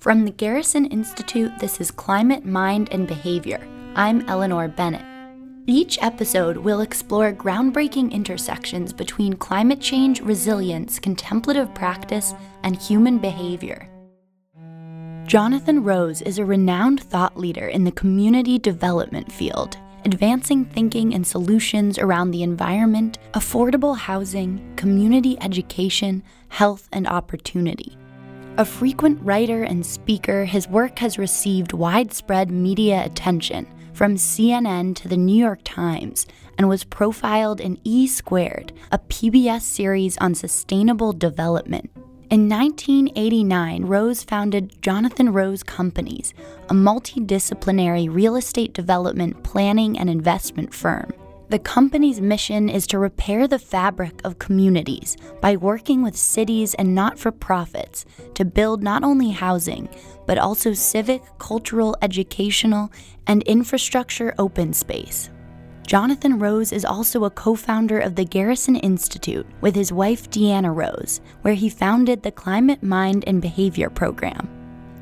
From the Garrison Institute, this is Climate, Mind, and Behavior. I'm Eleanor Bennett. Each episode will explore groundbreaking intersections between climate change resilience, contemplative practice, and human behavior. Jonathan Rose is a renowned thought leader in the community development field, advancing thinking and solutions around the environment, affordable housing, community education, health, and opportunity. A frequent writer and speaker, his work has received widespread media attention, from CNN to the New York Times, and was profiled in E Squared, a PBS series on sustainable development. In 1989, Rose founded Jonathan Rose Companies, a multidisciplinary real estate development planning and investment firm. The company's mission is to repair the fabric of communities by working with cities and not for profits to build not only housing, but also civic, cultural, educational, and infrastructure open space. Jonathan Rose is also a co founder of the Garrison Institute with his wife Deanna Rose, where he founded the Climate Mind and Behavior Program.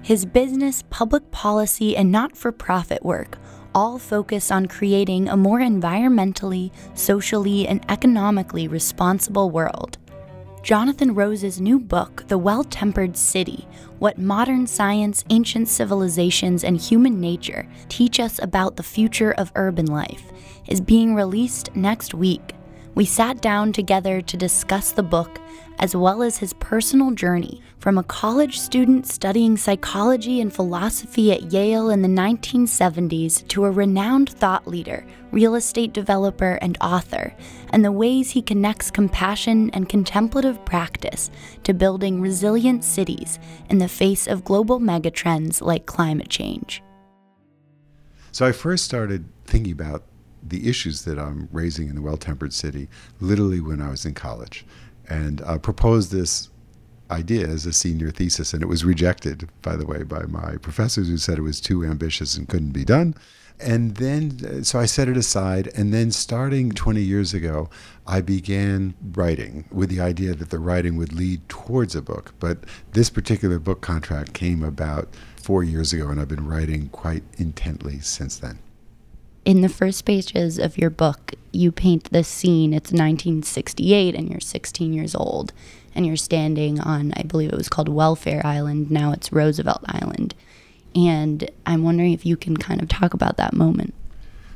His business, public policy, and not for profit work all focus on creating a more environmentally, socially, and economically responsible world. Jonathan Rose's new book, The Well Tempered City What Modern Science, Ancient Civilizations, and Human Nature Teach Us About the Future of Urban Life, is being released next week. We sat down together to discuss the book as well as his personal journey from a college student studying psychology and philosophy at Yale in the 1970s to a renowned thought leader, real estate developer, and author, and the ways he connects compassion and contemplative practice to building resilient cities in the face of global megatrends like climate change. So I first started thinking about the issues that I'm raising in the well tempered city literally when I was in college and uh, proposed this idea as a senior thesis, and it was rejected, by the way, by my professors who said it was too ambitious and couldn't be done. And then, uh, so I set it aside. And then, starting 20 years ago, I began writing with the idea that the writing would lead towards a book. But this particular book contract came about four years ago, and I've been writing quite intently since then in the first pages of your book, you paint this scene. It's 1968, and you're 16 years old, and you're standing on, I believe it was called Welfare Island. Now it's Roosevelt Island. And I'm wondering if you can kind of talk about that moment.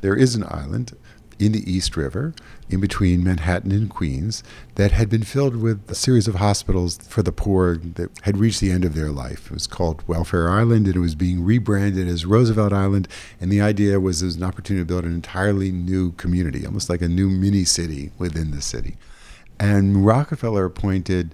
There is an island in the East River, in between Manhattan and Queens, that had been filled with a series of hospitals for the poor that had reached the end of their life. It was called Welfare Island, and it was being rebranded as Roosevelt Island. And the idea was it was an opportunity to build an entirely new community, almost like a new mini city within the city. And Rockefeller appointed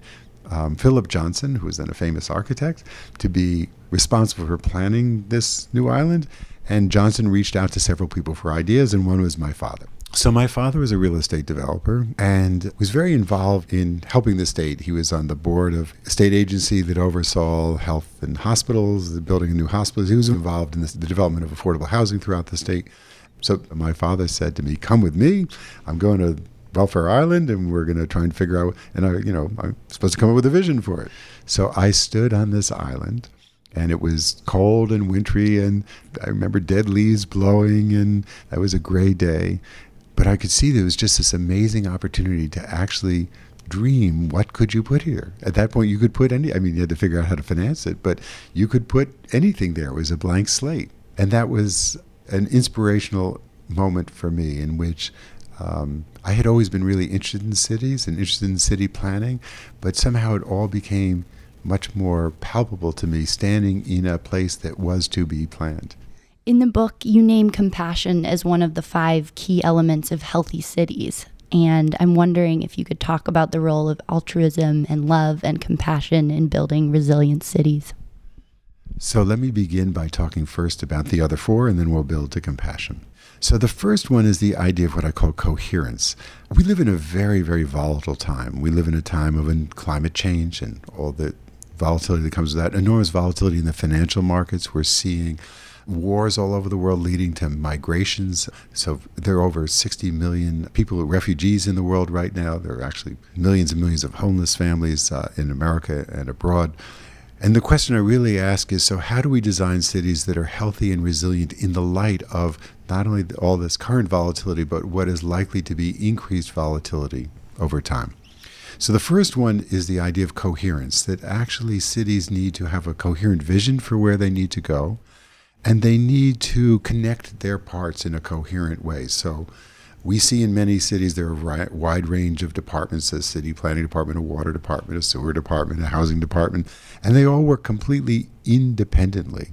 um, Philip Johnson, who was then a famous architect, to be responsible for planning this new island. And Johnson reached out to several people for ideas, and one was my father. So, my father was a real estate developer and was very involved in helping the state. He was on the board of a state agency that oversaw health and hospitals, building a new hospitals. He was involved in the development of affordable housing throughout the state. So, my father said to me, Come with me. I'm going to Welfare Island, and we're going to try and figure out. And I, you know, I'm supposed to come up with a vision for it. So I stood on this island, and it was cold and wintry, and I remember dead leaves blowing, and that was a gray day. But I could see there was just this amazing opportunity to actually dream what could you put here? At that point you could put any i mean you had to figure out how to finance it but you could put anything there. It was a blank slate. And that was an inspirational moment for me in which um, I had always been really interested in cities and interested in city planning, but somehow it all became much more palpable to me standing in a place that was to be planned. In the book, you name compassion as one of the five key elements of healthy cities. And I'm wondering if you could talk about the role of altruism and love and compassion in building resilient cities. So let me begin by talking first about the other four, and then we'll build to compassion. So the first one is the idea of what I call coherence. We live in a very, very volatile time. We live in a time of climate change and all the volatility that comes with that, enormous volatility in the financial markets. We're seeing wars all over the world leading to migrations. So there are over 60 million people, refugees in the world right now. There are actually millions and millions of homeless families uh, in America and abroad. And the question I really ask is so, how do we design cities that are healthy and resilient in the light of not only all this current volatility, but what is likely to be increased volatility over time? So, the first one is the idea of coherence that actually cities need to have a coherent vision for where they need to go, and they need to connect their parts in a coherent way. So, we see in many cities there are a wide range of departments a city planning department, a water department, a sewer department, a housing department, and they all work completely independently.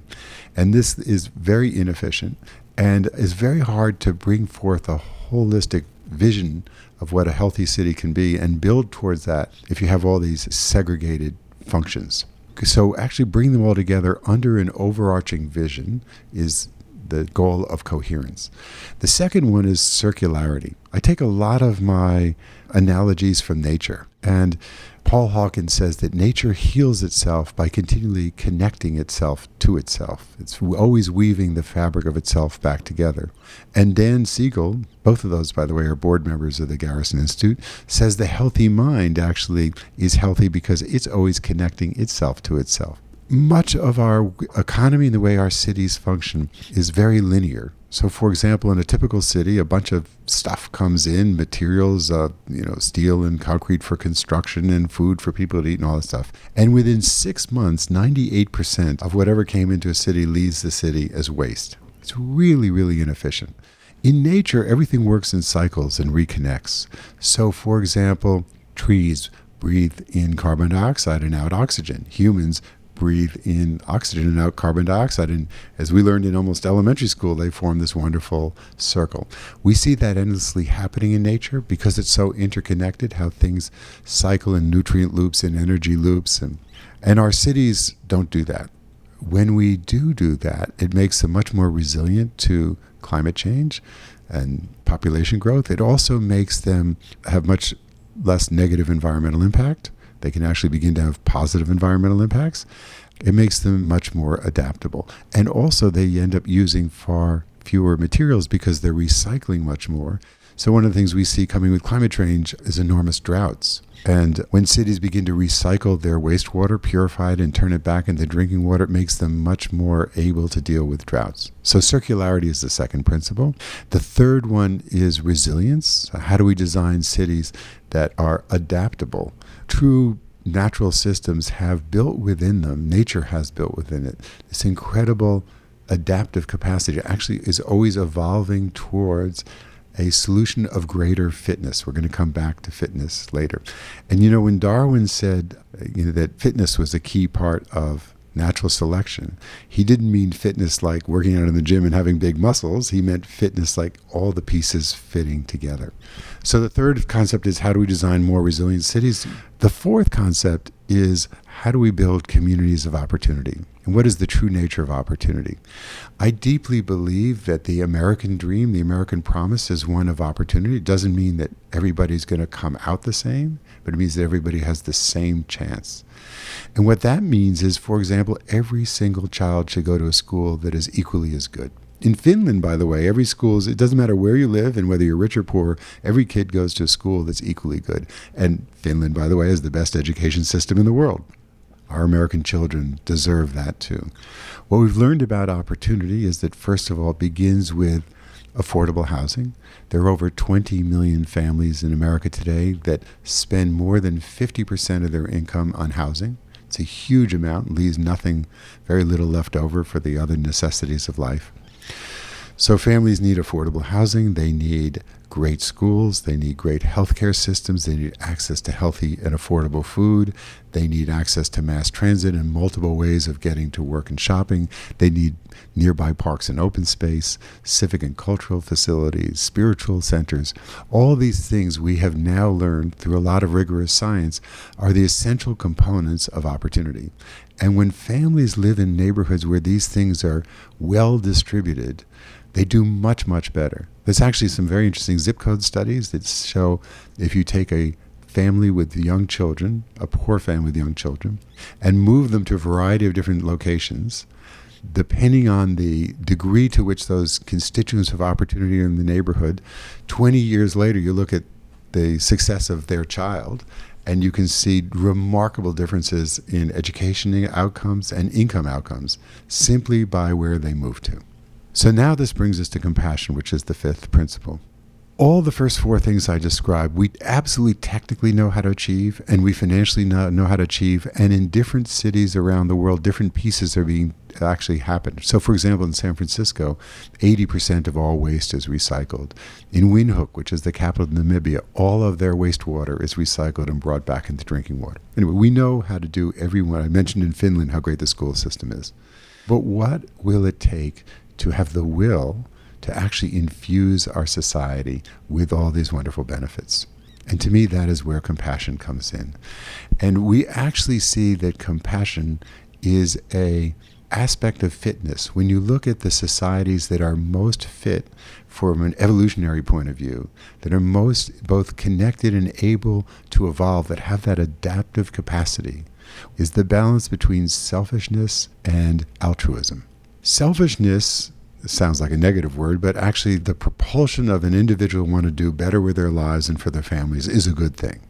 And this is very inefficient and is very hard to bring forth a holistic vision of what a healthy city can be and build towards that if you have all these segregated functions. So, actually, bring them all together under an overarching vision is the goal of coherence. The second one is circularity. I take a lot of my analogies from nature. And Paul Hawken says that nature heals itself by continually connecting itself to itself. It's always weaving the fabric of itself back together. And Dan Siegel, both of those, by the way, are board members of the Garrison Institute, says the healthy mind actually is healthy because it's always connecting itself to itself much of our economy and the way our cities function is very linear. So, for example, in a typical city, a bunch of stuff comes in, materials, uh, you know, steel and concrete for construction and food for people to eat and all that stuff. And within six months, 98% of whatever came into a city leaves the city as waste. It's really, really inefficient. In nature, everything works in cycles and reconnects. So, for example, trees breathe in carbon dioxide and out oxygen. Humans breathe in oxygen and out carbon dioxide. And as we learned in almost elementary school, they form this wonderful circle. We see that endlessly happening in nature because it's so interconnected, how things cycle in nutrient loops and energy loops. And, and our cities don't do that. When we do do that, it makes them much more resilient to climate change and population growth. It also makes them have much less negative environmental impact they can actually begin to have positive environmental impacts. It makes them much more adaptable. And also, they end up using far fewer materials because they're recycling much more. So, one of the things we see coming with climate change is enormous droughts. And when cities begin to recycle their wastewater, purify it, and turn it back into drinking water, it makes them much more able to deal with droughts. So, circularity is the second principle. The third one is resilience. How do we design cities that are adaptable? True natural systems have built within them, nature has built within it, this incredible adaptive capacity. It actually is always evolving towards a solution of greater fitness. We're going to come back to fitness later. And you know, when Darwin said you know, that fitness was a key part of natural selection, he didn't mean fitness like working out in the gym and having big muscles. He meant fitness like all the pieces fitting together. So the third concept is how do we design more resilient cities? The fourth concept is how do we build communities of opportunity? And what is the true nature of opportunity? I deeply believe that the American dream, the American promise, is one of opportunity. It doesn't mean that everybody's going to come out the same, but it means that everybody has the same chance. And what that means is, for example, every single child should go to a school that is equally as good. In Finland, by the way, every school is, it doesn't matter where you live and whether you're rich or poor, every kid goes to a school that's equally good. And Finland, by the way, is the best education system in the world. Our American children deserve that too. What we've learned about opportunity is that, first of all, it begins with affordable housing. There are over 20 million families in America today that spend more than 50% of their income on housing. It's a huge amount, leaves nothing, very little left over for the other necessities of life. So families need affordable housing, they need great schools, they need great healthcare systems, they need access to healthy and affordable food, they need access to mass transit and multiple ways of getting to work and shopping, they need nearby parks and open space, civic and cultural facilities, spiritual centers. All these things we have now learned through a lot of rigorous science are the essential components of opportunity. And when families live in neighborhoods where these things are well distributed, they do much, much better. There's actually some very interesting zip code studies that show if you take a family with young children, a poor family with young children, and move them to a variety of different locations, depending on the degree to which those constituents of opportunity in the neighborhood, 20 years later, you look at the success of their child, And you can see remarkable differences in education outcomes and income outcomes simply by where they move to. So now this brings us to compassion, which is the fifth principle all the first four things I described, we absolutely technically know how to achieve, and we financially know, how to achieve. And in different cities around the world, different pieces are being actually happen. So, for example, in San Francisco, 80% of all waste is recycled. In Windhoek, which is the capital of Namibia, all of their wastewater is recycled and brought back into drinking water. Anyway, we know how to do everyone. I mentioned in Finland how great the school system is. But what will it take to have the will? to actually infuse our society with all these wonderful benefits. And to me, that is where compassion comes in. And we actually see that compassion is a aspect of fitness. When you look at the societies that are most fit from an evolutionary point of view, that are most both connected and able to evolve, that have that adaptive capacity, is the balance between selfishness and altruism. Selfishness sounds like a negative word, but actually the propulsion of an individual want to do better with their lives and for their families is a good thing.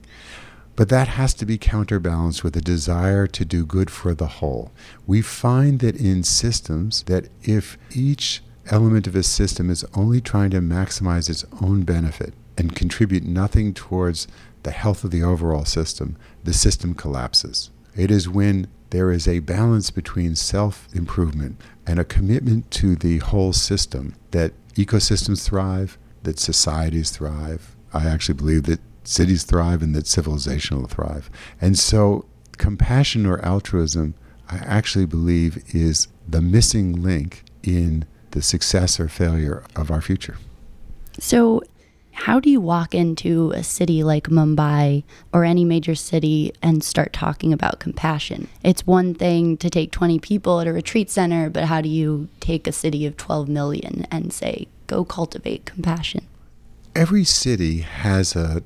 But that has to be counterbalanced with a desire to do good for the whole. We find that in systems that if each element of a system is only trying to maximize its own benefit and contribute nothing towards the health of the overall system, the system collapses. It is when there is a balance between self improvement and a commitment to the whole system that ecosystems thrive, that societies thrive. I actually believe that cities thrive and that civilization will thrive. And so, compassion or altruism, I actually believe, is the missing link in the success or failure of our future. So, how do you walk into a city like Mumbai or any major city and start talking about compassion? It's one thing to take 20 people at a retreat center, but how do you take a city of 12 million and say, go cultivate compassion? Every city has a,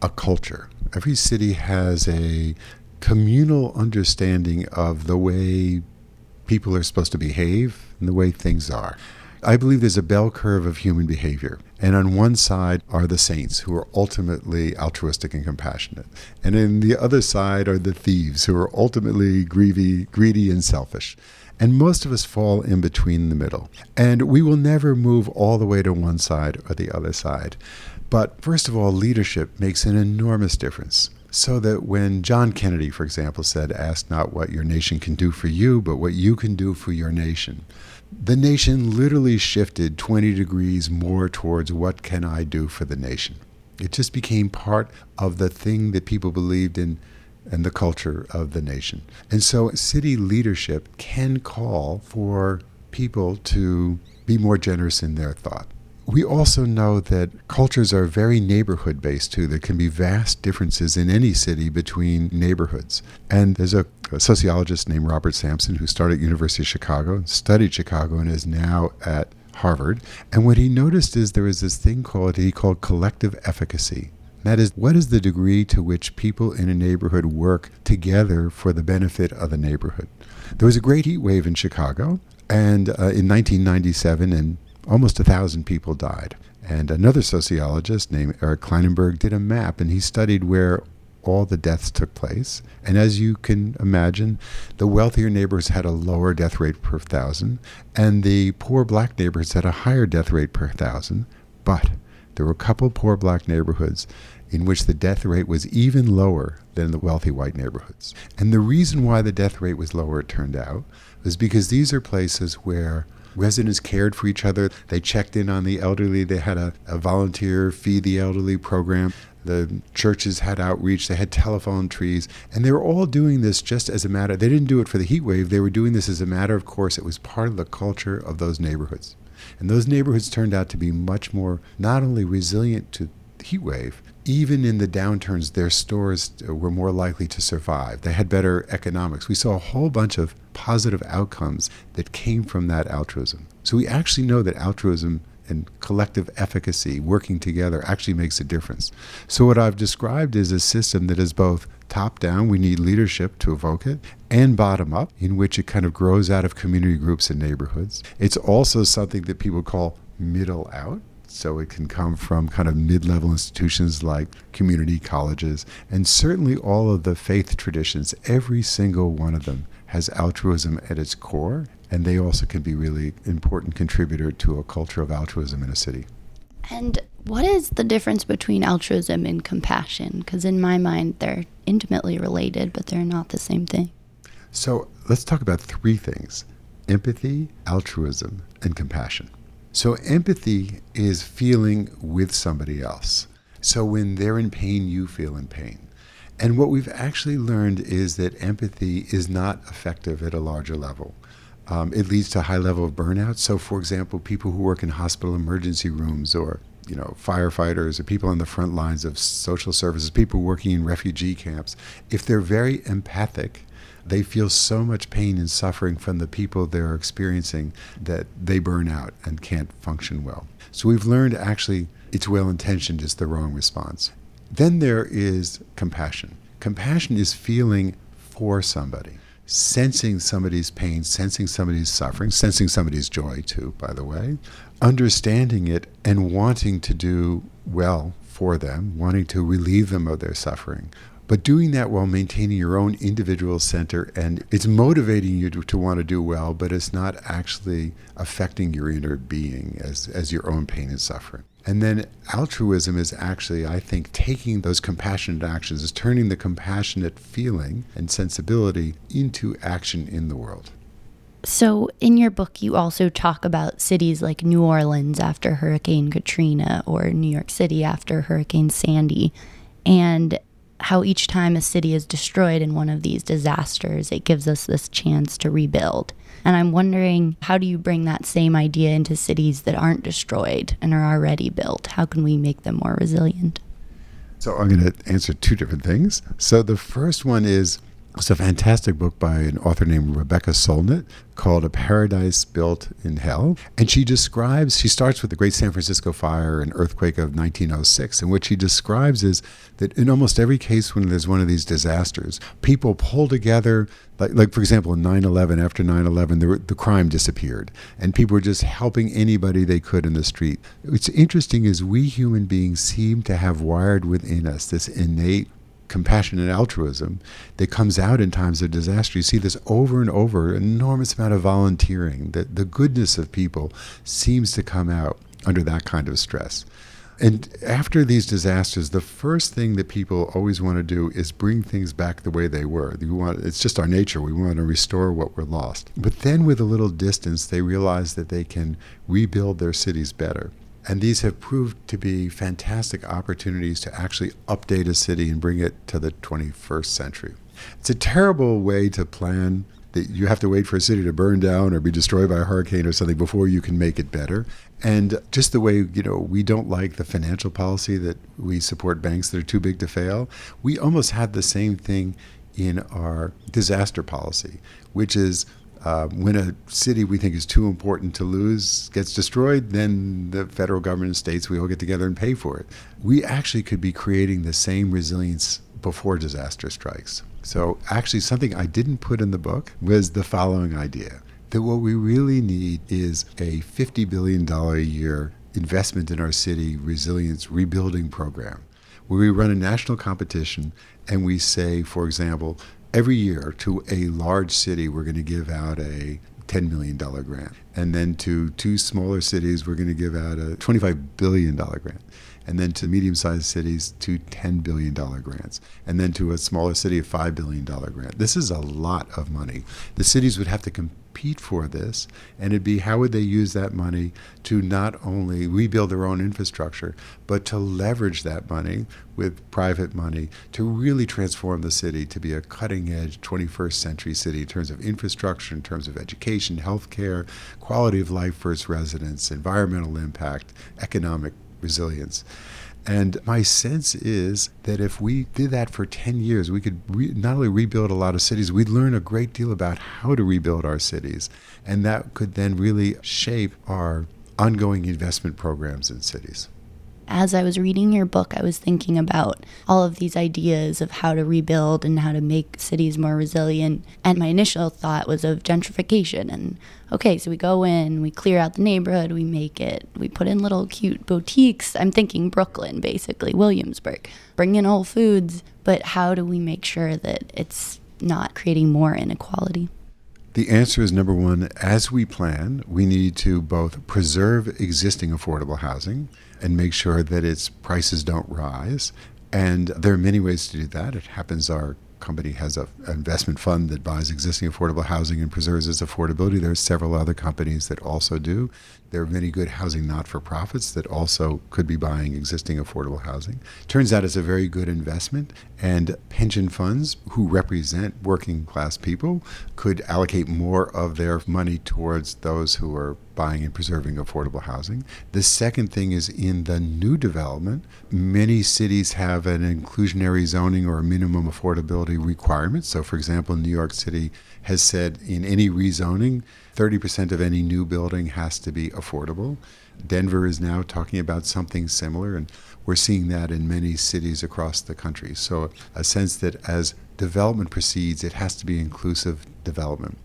a culture, every city has a communal understanding of the way people are supposed to behave and the way things are. I believe there's a bell curve of human behavior. And on one side are the saints who are ultimately altruistic and compassionate. And in the other side are the thieves who are ultimately greedy, greedy and selfish. And most of us fall in between the middle. And we will never move all the way to one side or the other side. But first of all, leadership makes an enormous difference. So that when John Kennedy, for example, said, Ask not what your nation can do for you, but what you can do for your nation the nation literally shifted 20 degrees more towards what can I do for the nation. It just became part of the thing that people believed in and the culture of the nation. And so city leadership can call for people to be more generous in their thought. We also know that cultures are very neighborhood based too. There can be vast differences in any city between neighborhoods. And there's a, a sociologist named Robert Sampson who started at University of Chicago, studied Chicago, and is now at Harvard. And what he noticed is there was this thing called he called collective efficacy. That is, what is the degree to which people in a neighborhood work together for the benefit of the neighborhood? There was a great heat wave in Chicago, and uh, in 1997, and almost a thousand people died. And another sociologist named Eric Klinenberg did a map and he studied where all the deaths took place. And as you can imagine, the wealthier neighbors had a lower death rate per thousand, and the poor black neighborhoods had a higher death rate per thousand. But there were a couple poor black neighborhoods in which the death rate was even lower than the wealthy white neighborhoods. And the reason why the death rate was lower, it turned out, was because these are places where residents cared for each other. They checked in on the elderly. They had a, a volunteer feed the elderly program. The churches had outreach. They had telephone trees. And they were all doing this just as a matter, they didn't do it for the heat wave. They were doing this as a matter of course. It was part of the culture of those neighborhoods. And those neighborhoods turned out to be much more not only resilient to heat wave, even in the downturns, their stores uh, were more likely to survive. They had better economics. We saw a whole bunch of positive outcomes that came from that altruism. So we actually know that altruism and collective efficacy working together actually makes a difference. So what I've described is a system that is both top down, we need leadership to evoke it, and bottom up, in which it kind of grows out of community groups and neighborhoods. It's also something that people call middle out So it can come from kind of mid level institutions like community colleges, and certainly all of the faith traditions, every single one of them has altruism at its core, and they also can be really important contributor to a culture of altruism in a city. And what is the difference between altruism and compassion? Because in my mind, they're intimately related, but they're not the same thing. So let's talk about three things empathy, altruism, and compassion. So, empathy is feeling with somebody else. So, when they're in pain, you feel in pain. And what we've actually learned is that empathy is not effective at a larger level. Um, it leads to a high level of burnout. So, for example, people who work in hospital emergency rooms or you know, firefighters or people on the front lines of social services, people working in refugee camps, if they're very empathic, they feel so much pain and suffering from the people they're experiencing that they burn out and can't function well. So we've learned actually it's well intentioned, it's the wrong response. Then there is compassion. Compassion is feeling for somebody, sensing somebody's pain, sensing somebody's suffering, sensing somebody's joy too, by the way, understanding it and wanting to do well for them, wanting to relieve them of their suffering, but doing that while maintaining your own individual center and it's motivating you to, to, want to do well but it's not actually affecting your inner being as, as your own pain and suffering and then altruism is actually i think taking those compassionate actions is turning the compassionate feeling and sensibility into action in the world so, in your book, you also talk about cities like New Orleans after Hurricane Katrina or New York City after Hurricane Sandy. And how each time a city is destroyed in one of these disasters, it gives us this chance to rebuild. And I'm wondering, how do you bring that same idea into cities that aren't destroyed and are already built? How can we make them more resilient? So I'm going to answer two different things. So the first one is it's a fantastic book by an author named Rebecca Solnit called A Paradise Built in Hell. And she describes, she starts with the Great San Francisco Fire and earthquake of 1906. And what she describes is that in almost every case when there's one of these disasters, people pull together. Like, like for example, in 9 11, after 9 11, the, the crime disappeared. And people were just helping anybody they could in the street. What's interesting is we human beings seem to have wired within us this innate compassion and altruism that comes out in times of disaster. You see this over and over, enormous amount of volunteering. The, the goodness of people seems to come out under that kind of stress. And after these disasters, the first thing that people always want to do is bring things back the way they were. We Want, it's just our nature. We want to restore what we're lost. But then, with a little distance, they realize that they can rebuild their cities better. And these have proved to be fantastic opportunities to actually update a city and bring it to the 21st century. It's a terrible way to plan that you have to wait for a city to burn down or be destroyed by a hurricane or something before you can make it better. And just the way, you know, we don't like the financial policy that we support banks that are too big to fail, we almost have the same thing in our disaster policy, which is uh, when a city we think is too important to lose gets destroyed, then the federal government and states, we all get together and pay for it. We actually could be creating the same resilience before disaster strikes. So, actually, something I didn't put in the book was the following idea that what we really need is a $50 billion a year investment in our city resilience rebuilding program where we run a national competition and we say, for example, every year to a large city, we're going to give out a $10 million grant. And then to two smaller cities, we're going to give out a $25 billion grant. And then to medium sized cities, two $10 billion grants. And then to a smaller city, a $5 billion grant. This is a lot of money. The cities would have to compete compete for this, and it'd be how would they use that money to not only rebuild their own infrastructure, but to leverage that money with private money to really transform the city to be a cutting edge 21st century city in terms of infrastructure, in terms of education, healthcare, quality of life for its residents, environmental impact, economic resilience. And my sense is that if we did that for 10 years, we could re- not only rebuild a lot of cities, we'd learn a great deal about how to rebuild our cities. And that could then really shape our ongoing investment programs in cities. As I was reading your book, I was thinking about all of these ideas of how to rebuild and how to make cities more resilient. And my initial thought was of gentrification. And okay, so we go in, we clear out the neighborhood, we make it, we put in little cute boutiques. I'm thinking Brooklyn, basically, Williamsburg, bring in Whole Foods. But how do we make sure that it's not creating more inequality? The answer is number one, as we plan, we need to both preserve existing affordable housing and make sure that its prices don't rise. And there are many ways to do that. It happens our company has a, an investment fund that buys existing affordable housing and preserves its affordability. There are several other companies that also do. There are many good housing not for profits that also could be buying existing affordable housing. Turns out it's a very good investment, and pension funds who represent working class people could allocate more of their money towards those who are buying and preserving affordable housing. The second thing is in the new development, many cities have an inclusionary zoning or a minimum affordability requirement. So, for example, New York City has said in any rezoning, 30% of any new building has to be affordable. Denver is now talking about something similar, and we're seeing that in many cities across the country. So, a sense that as development proceeds, it has to be inclusive development.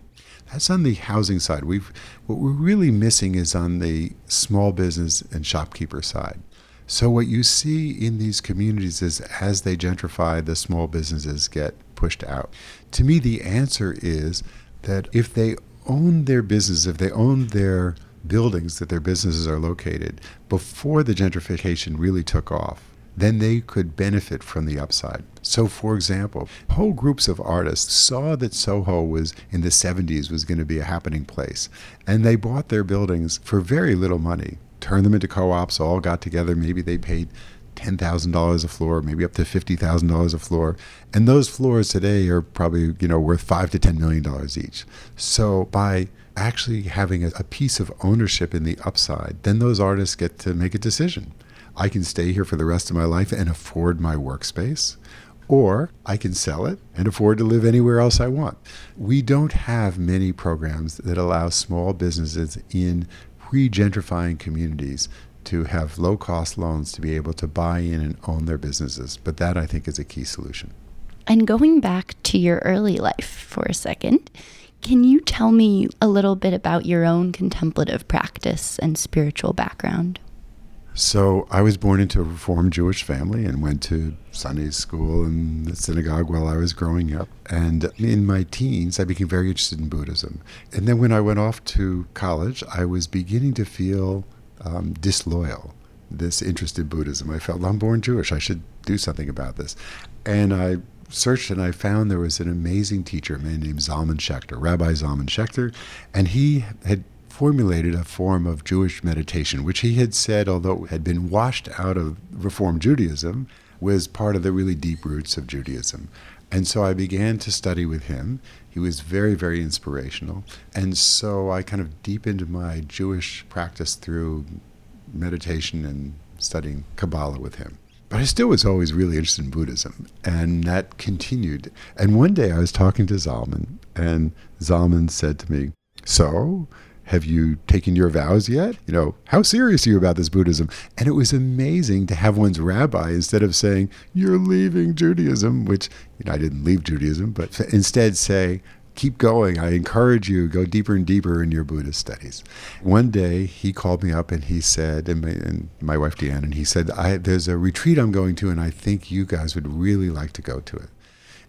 That's on the housing side. We've what we're really missing is on the small business and shopkeeper side. So what you see in these communities is as they gentrify, the small businesses get pushed out. To me, the answer is that if they own their business, if they own their buildings that their businesses are located before the gentrification really took off, then they could benefit from the upside. So, for example, whole groups of artists saw that Soho was in the 70s was going to be a happening place, and they bought their buildings for very little money, turned them into co ops, all got together. Maybe they paid $10,000 a floor, maybe up to $50,000 a floor. And those floors today are probably, you know, worth 5 to 10 million dollars each. So by actually having a, a piece of ownership in the upside, then those artists get to make a decision. I can stay here for the rest of my life and afford my workspace, or I can sell it and afford to live anywhere else I want. We don't have many programs that allow small businesses in pre gentrifying communities to have low cost loans to be able to buy in and own their businesses. But that, I think, is a key solution. And going back to your early life for a second, can you tell me a little bit about your own contemplative practice and spiritual background? So I was born into a Reformed Jewish family and went to Sunday school and the synagogue while I was growing up. And in my teens, I became very interested in Buddhism. And then when I went off to college, I was beginning to feel um, disloyal. This interest in Buddhism. I felt I'm born Jewish. I should do something about this. And I searched and I found there was an amazing teacher, a man named Zalman Schachter, Rabbi Zalman Schachter, and he had formulated a form of Jewish meditation, which he had said, although it had been washed out of Reform Judaism, was part of the really deep roots of Judaism. And so I began to study with him. He was very, very inspirational. And so I kind of deepened my Jewish practice through meditation and studying Kabbalah with him. But I still was always really interested in Buddhism, and that continued. And one day I was talking to Zalman, and Zalman said to me, So, have you taken your vows yet? You know, how serious are you about this Buddhism? And it was amazing to have one's rabbi, instead of saying, You're leaving Judaism, which, you know, I didn't leave Judaism, but instead say, Keep going. I encourage you, go deeper and deeper in your Buddhist studies. One day he called me up and he said, and my, and my wife Deanne, and he said, There's a retreat I'm going to, and I think you guys would really like to go to it.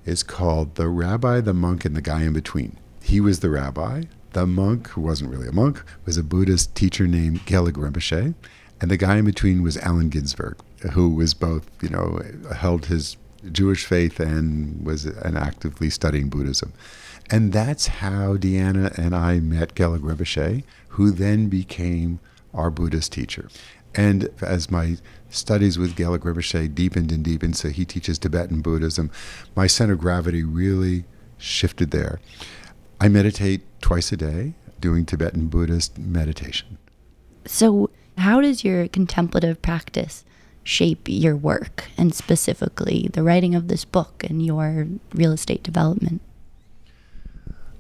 It's called The Rabbi, the Monk, and the Guy in Between. He was the rabbi. The monk, who wasn't really a monk, was a Buddhist teacher named Gelek Rinpoche, and the guy in between was Allen Ginsberg, who was both, you know, held his Jewish faith and was an actively studying Buddhism. And that's how Deanna and I met Gelek Rinpoche, who then became our Buddhist teacher. And as my studies with Gelek Rinpoche deepened and deepened, so he teaches Tibetan Buddhism, my center of gravity really shifted there. I meditate twice a day doing Tibetan Buddhist meditation. So, how does your contemplative practice shape your work and specifically the writing of this book and your real estate development?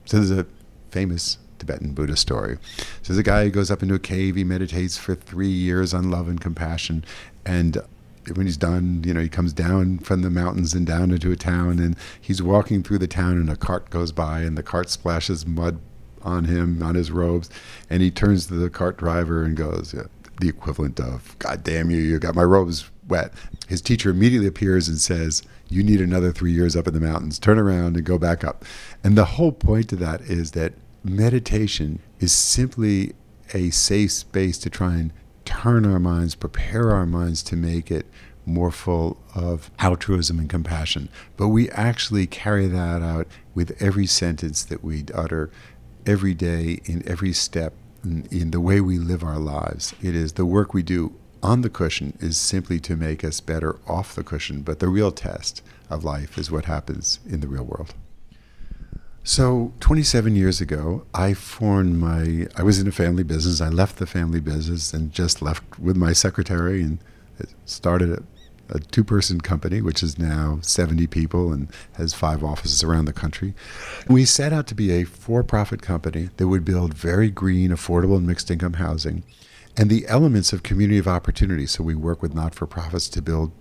So, there's a famous Tibetan Buddhist story. So there's a guy who goes up into a cave, he meditates for three years on love and compassion, and when he's done, you know, he comes down from the mountains and down into a town, and he's walking through the town, and a cart goes by, and the cart splashes mud on him, on his robes, and he turns to the cart driver and goes, yeah, the equivalent of, God damn you, you got my robes wet. His teacher immediately appears and says, You need another three years up in the mountains. Turn around and go back up. And the whole point to that is that meditation is simply a safe space to try and turn our minds, prepare our minds to make it more full of altruism and compassion. But we actually carry that out with every sentence that we utter every day, in every step, in, in, the way we live our lives. It is the work we do on the cushion is simply to make us better off the cushion, but the real test of life is what happens in the real world. So, 27 years ago, I formed my. I was in a family business. I left the family business and just left with my secretary and started a, a two person company, which is now 70 people and has five offices around the country. We set out to be a for profit company that would build very green, affordable, and mixed income housing and the elements of community of opportunity. So, we work with not for profits to build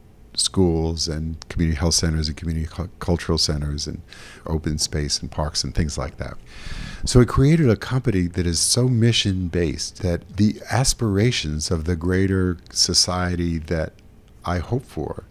schools and community health centers and community cultural centers and open space and parks and things like that. So it created a company that is so mission based that the aspirations of the greater society that I hope for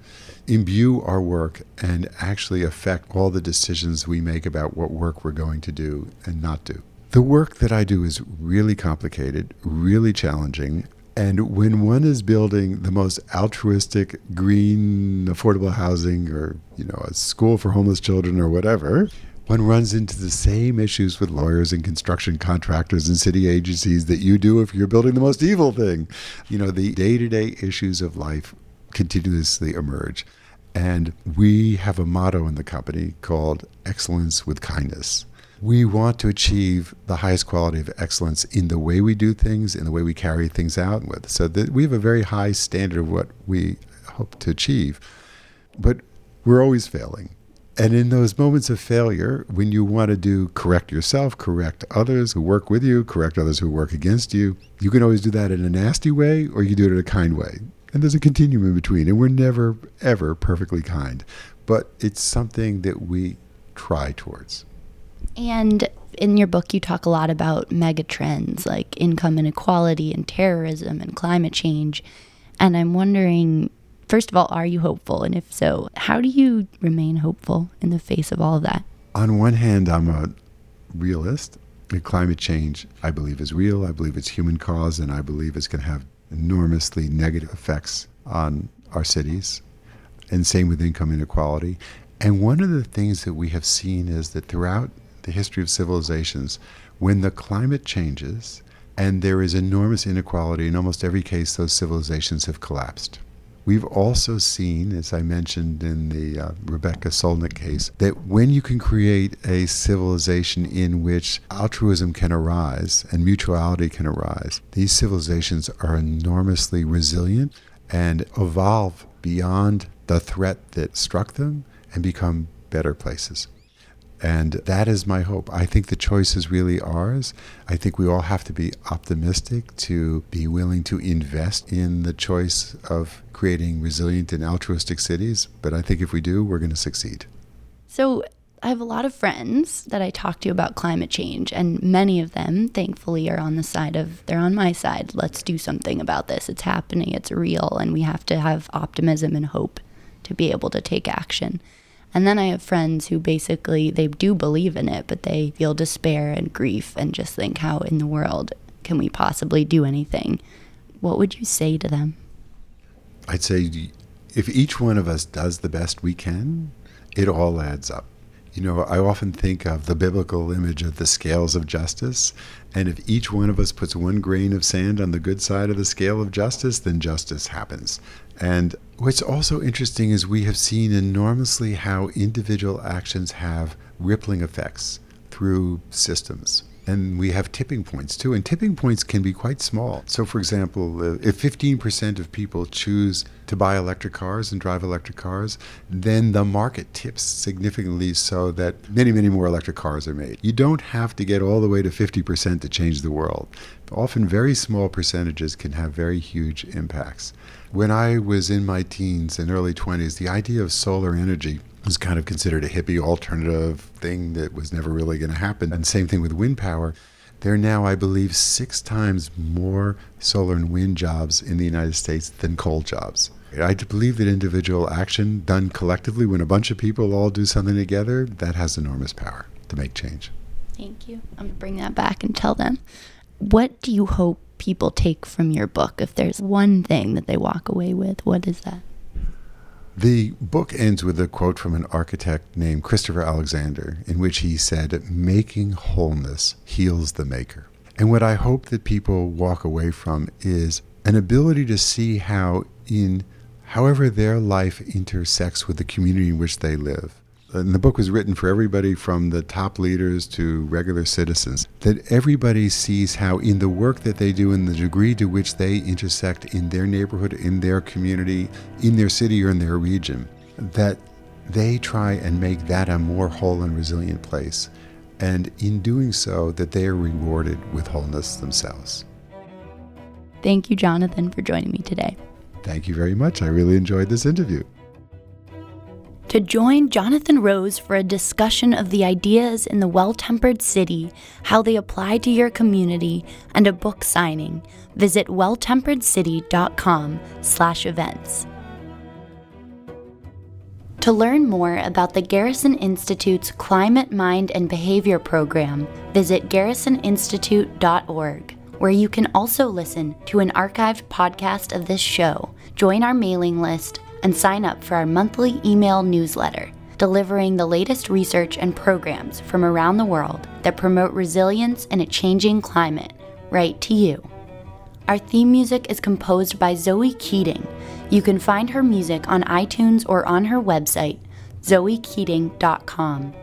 imbue our work and actually affect all the decisions we make about what work we're going to do and not do. The work that I do is really complicated, really challenging, and when one is building the most altruistic, green, affordable housing or, you know, a school for homeless children or whatever, one runs into the same issues with lawyers and construction contractors and city agencies that you do if you're building the most evil thing. You know, the day to day issues of life continuously emerge. And we have a motto in the company called excellence with kindness we want to achieve the highest quality of excellence in the way we do things, in the way we carry things out with. So that we have a very high standard of what we hope to achieve. But we're always failing. And in those moments of failure, when you want to do correct yourself, correct others who work with you, correct others who work against you, you can always do that in a nasty way or you do it in a kind way. And there's a continuum in between. And we're never, ever perfectly kind. But it's something that we try towards. And in your book, you talk a lot about mega trends like income inequality and terrorism and climate change. And I'm wondering, first of all, are you hopeful? And if so, how do you remain hopeful in the face of all of that? On one hand, I'm a realist. Climate change, I believe, is real. I believe it's human caused, and I believe it's going to have enormously negative effects on our cities. And same with income inequality. And one of the things that we have seen is that throughout the history of civilizations, when the climate changes and there is enormous inequality, in almost every case, those civilizations have collapsed. We've also seen, as I mentioned in the uh, Rebecca Solnit case, that when you can create a civilization in which altruism can arise and mutuality can arise, these civilizations are enormously resilient and evolve beyond the threat that struck them and become better places. And that is my hope. I think the choice is really ours. I think we all have to be optimistic to be willing to invest in the choice of creating resilient and altruistic cities. But I think if we do, we're going to succeed. So, I have a lot of friends that I talk to about climate change, and many of them, thankfully, are on the side of they're on my side. Let's do something about this. It's happening, it's real, and we have to have optimism and hope to be able to take action. And then I have friends who basically they do believe in it, but they feel despair and grief and just think how in the world can we possibly do anything? What would you say to them? I'd say if each one of us does the best we can, it all adds up. You know, I often think of the biblical image of the scales of justice. And if each one of us puts one grain of sand on the good side of the scale of justice, then justice happens. And what's also interesting is we have seen enormously how individual actions have rippling effects through systems. And we have tipping points too. And tipping points can be quite small. So, for example, uh, if 15% of people choose to buy electric cars and drive electric cars, then the market tips significantly so that many, many more electric cars are made. You don't have to get all the way to 50% to change the world. Often, very small percentages can have very huge impacts. When I was in my teens and early 20s, the idea of solar energy was kind of considered a hippie alternative thing that was never really going to happen. And same thing with wind power. There are now, I believe, six times more solar and wind jobs in the United States than coal jobs. I believe that individual action done collectively, when a bunch of people all do something together, that has enormous power to make change. Thank you. I'm going to bring that back and tell them. What do you hope people take from your book? If there's one thing that they walk away with, what is that? The book ends with a quote from an architect named Christopher Alexander, in which he said, Making wholeness heals the maker. And what I hope that people walk away from is an ability to see how, in however their life intersects with the community in which they live, and the book was written for everybody from the top leaders to regular citizens, that everybody sees how, in the work that they do, in the degree to which they intersect in their neighborhood, in their community, in their city, or in their region, that they try and make that a more whole and resilient place. And in doing so, that they are rewarded with wholeness themselves. Thank you, Jonathan, for joining me today. Thank you very much. I really enjoyed this interview to join Jonathan Rose for a discussion of the ideas in the Well Tempered City, how they apply to your community, and a book signing, visit welltemperedcity.com/events. To learn more about the Garrison Institute's Climate, Mind, and Behavior program, visit garrisoninstitute.org, where you can also listen to an archived podcast of this show, join our mailing list, and sign up for our monthly email newsletter, delivering the latest research and programs from around the world that promote resilience in a changing climate right to you. Our theme music is composed by Zoe Keating. You can find her music on iTunes or on her website, zoekeating.com.